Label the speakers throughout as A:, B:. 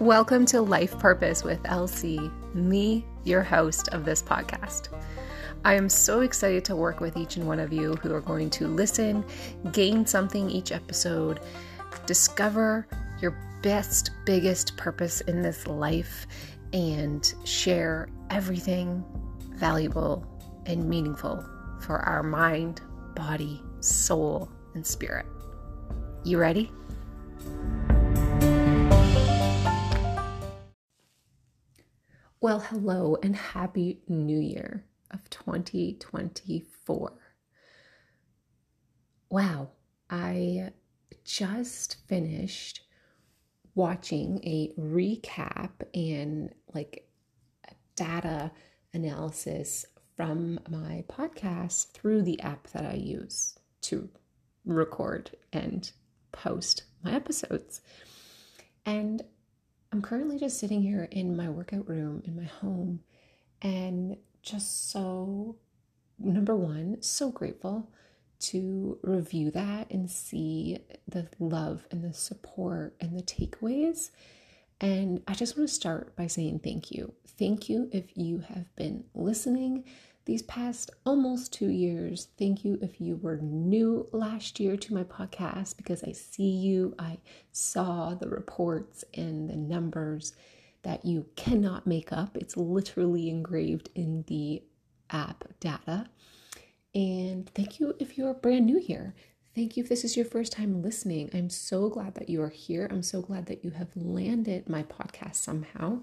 A: Welcome to Life Purpose with LC, me, your host of this podcast. I am so excited to work with each and one of you who are going to listen, gain something each episode, discover your best, biggest purpose in this life, and share everything valuable and meaningful for our mind, body, soul, and spirit. You ready? Well, hello and happy new year of 2024. Wow, I just finished watching a recap and like data analysis from my podcast through the app that I use to record and post my episodes. And I'm currently just sitting here in my workout room in my home and just so, number one, so grateful to review that and see the love and the support and the takeaways. And I just want to start by saying thank you. Thank you if you have been listening these past almost two years. Thank you if you were new last year to my podcast because I see you. I saw the reports and the numbers that you cannot make up. It's literally engraved in the app data. And thank you if you're brand new here. Thank you if this is your first time listening. I'm so glad that you are here. I'm so glad that you have landed my podcast somehow.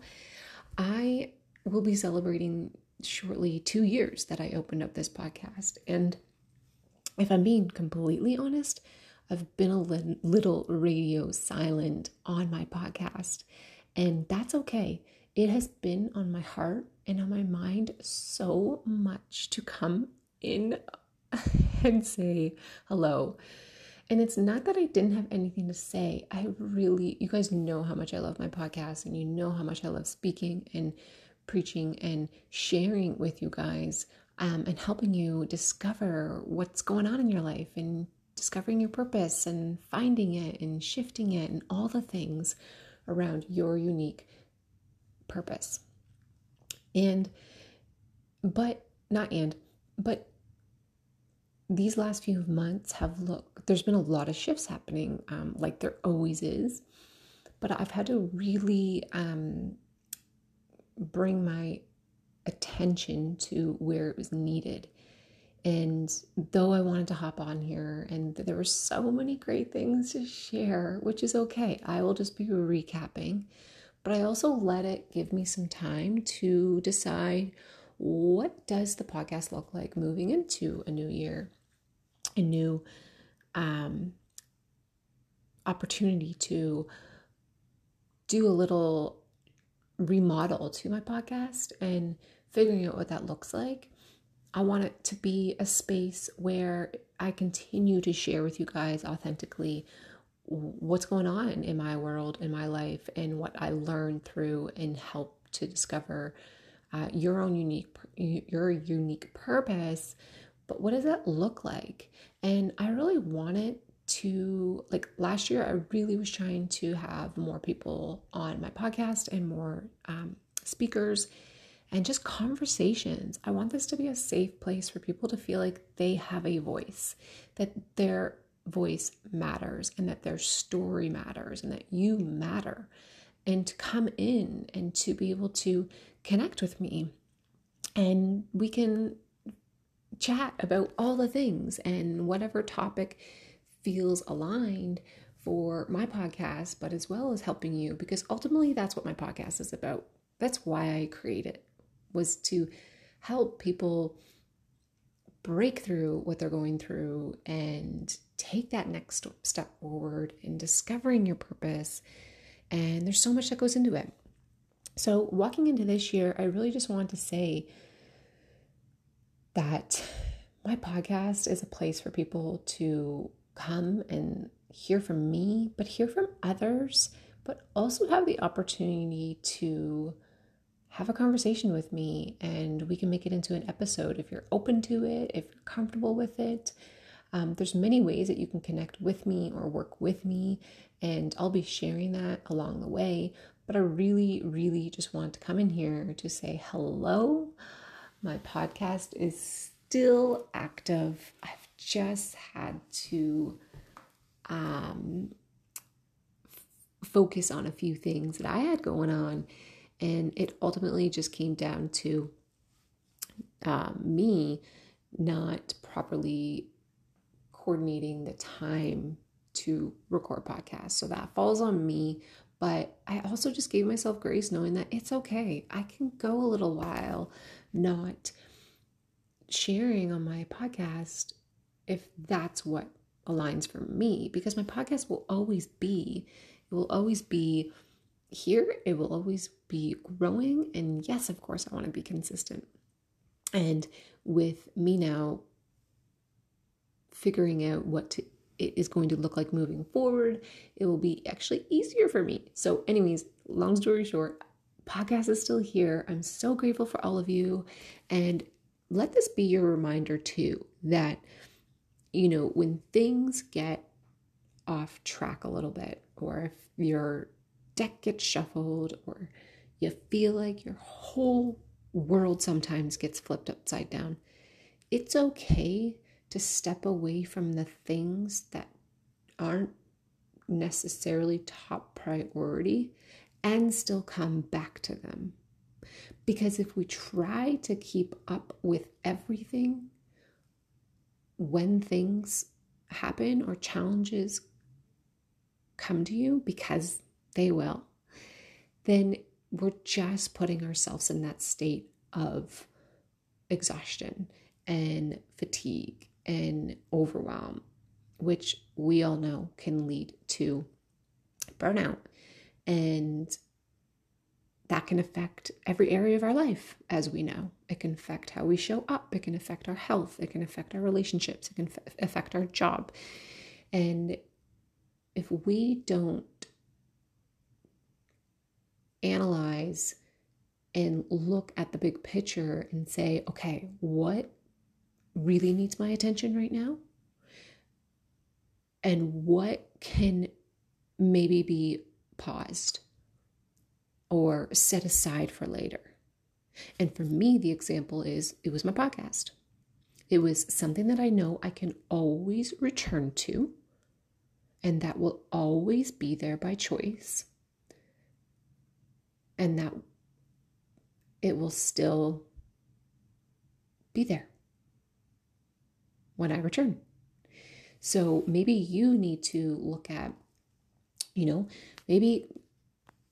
A: I will be celebrating shortly two years that I opened up this podcast. And if I'm being completely honest, I've been a li- little radio silent on my podcast, and that's okay. It has been on my heart and on my mind so much to come in and say hello. And it's not that I didn't have anything to say. I really, you guys know how much I love my podcast, and you know how much I love speaking and preaching and sharing with you guys um, and helping you discover what's going on in your life and discovering your purpose and finding it and shifting it and all the things around your unique purpose. And, but, not and, but these last few months have looked, there's been a lot of shifts happening, um, like there always is. But I've had to really um, bring my attention to where it was needed. And though I wanted to hop on here and there were so many great things to share, which is okay, I will just be recapping. But I also let it give me some time to decide what does the podcast look like moving into a new year, a new um, opportunity to do a little remodel to my podcast and figuring out what that looks like. I want it to be a space where I continue to share with you guys authentically what's going on in my world, in my life, and what I learned through and help to discover uh, your own unique your unique purpose. But what does that look like? And I really wanted to like last year i really was trying to have more people on my podcast and more um, speakers and just conversations. I want this to be a safe place for people to feel like they have a voice that their voice matters and that their story matters and that you matter. And to come in and to be able to connect with me. And we can chat about all the things and whatever topic feels aligned for my podcast, but as well as helping you, because ultimately that's what my podcast is about. That's why I created was to help people break through what they're going through and take that next step forward in discovering your purpose. And there's so much that goes into it. So, walking into this year, I really just want to say that my podcast is a place for people to come and hear from me, but hear from others, but also have the opportunity to have a conversation with me and we can make it into an episode if you're open to it, if you're comfortable with it. Um, there's many ways that you can connect with me or work with me, and I'll be sharing that along the way. but I really, really just want to come in here to say hello. My podcast is still active. I've just had to um, f- focus on a few things that I had going on, and it ultimately just came down to um, me not properly coordinating the time to record podcasts. So that falls on me. But I also just gave myself grace knowing that it's okay. I can go a little while not sharing on my podcast if that's what aligns for me because my podcast will always be it will always be here it will always be growing and yes of course i want to be consistent and with me now figuring out what to, it is going to look like moving forward, it will be actually easier for me. So, anyways, long story short, podcast is still here. I'm so grateful for all of you. And let this be your reminder too that, you know, when things get off track a little bit, or if your deck gets shuffled, or you feel like your whole world sometimes gets flipped upside down, it's okay to step away from the things that aren't necessarily top priority and still come back to them. Because if we try to keep up with everything when things happen or challenges come to you, because they will, then we're just putting ourselves in that state of exhaustion and fatigue and overwhelm, which we all know can lead to burnout. And that can affect every area of our life, as we know. It can affect how we show up, it can affect our health, it can affect our relationships, it can f- affect our job. And if we don't analyze and look at the big picture and say, okay, what really needs my attention right now? And what can maybe be paused or set aside for later? And for me, the example is it was my podcast. It was something that I know I can always return to, and that will always be there by choice, and that it will still be there when I return. So maybe you need to look at, you know, maybe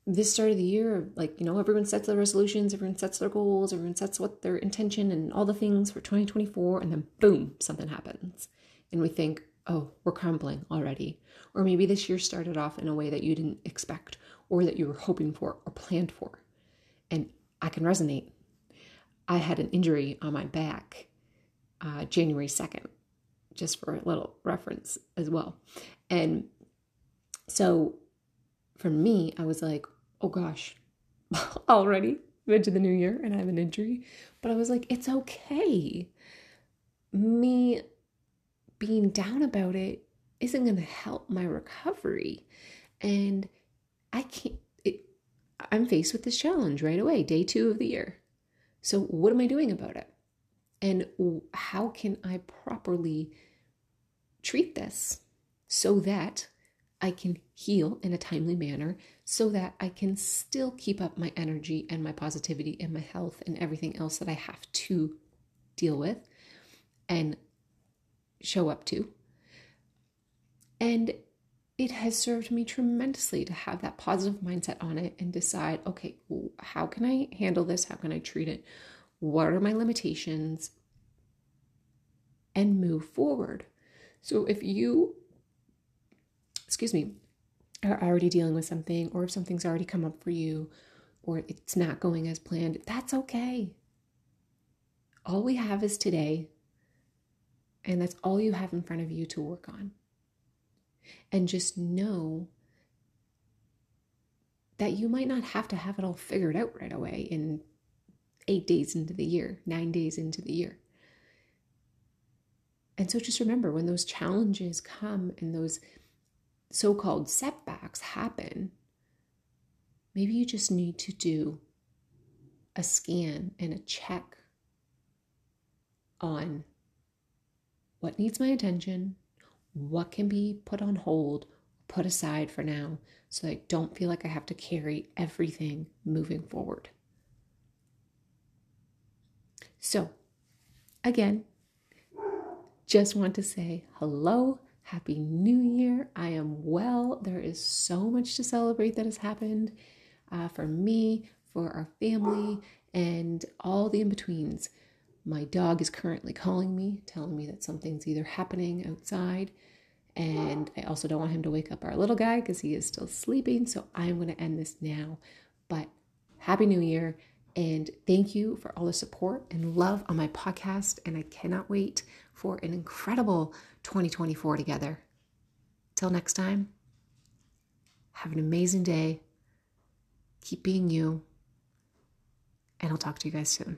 A: this start of the year, like, you know, everyone sets their resolutions, everyone sets their goals, everyone sets what their intention and all the things for 2024, and then boom, something happens. And we think, oh, we're crumbling already. Or maybe this year started off in a way that you didn't expect or that you were hoping for or planned for. And I can resonate. I had an injury on my back uh, January 2nd, just for a little reference as well. And so for me, I was like, oh gosh, already into the new year and I have an injury. But I was like, it's okay. Me being down about it isn't going to help my recovery. And I can't, it, I'm faced with this challenge right away, day two of the year. So, what am I doing about it? And how can I properly treat this so that I can heal in a timely manner, so that I can still keep up my energy and my positivity and my health and everything else that I have to deal with and show up to. And it has served me tremendously to have that positive mindset on it and decide okay, how can I handle this? How can I treat it? What are my limitations? And move forward. So if you, excuse me, are already dealing with something, or if something's already come up for you, or it's not going as planned, that's okay. All we have is today, and that's all you have in front of you to work on. And just know that you might not have to have it all figured out right away in eight days into the year, nine days into the year. And so just remember when those challenges come and those so called setbacks happen, maybe you just need to do a scan and a check on what needs my attention, what can be put on hold, put aside for now, so I don't feel like I have to carry everything moving forward. So, again, just want to say hello, happy new year. I am well. There is so much to celebrate that has happened uh, for me, for our family, and all the in betweens. My dog is currently calling me, telling me that something's either happening outside. And I also don't want him to wake up our little guy because he is still sleeping. So I'm going to end this now. But Happy New Year. And thank you for all the support and love on my podcast. And I cannot wait for an incredible 2024 together. Till next time, have an amazing day. Keep being you. And I'll talk to you guys soon.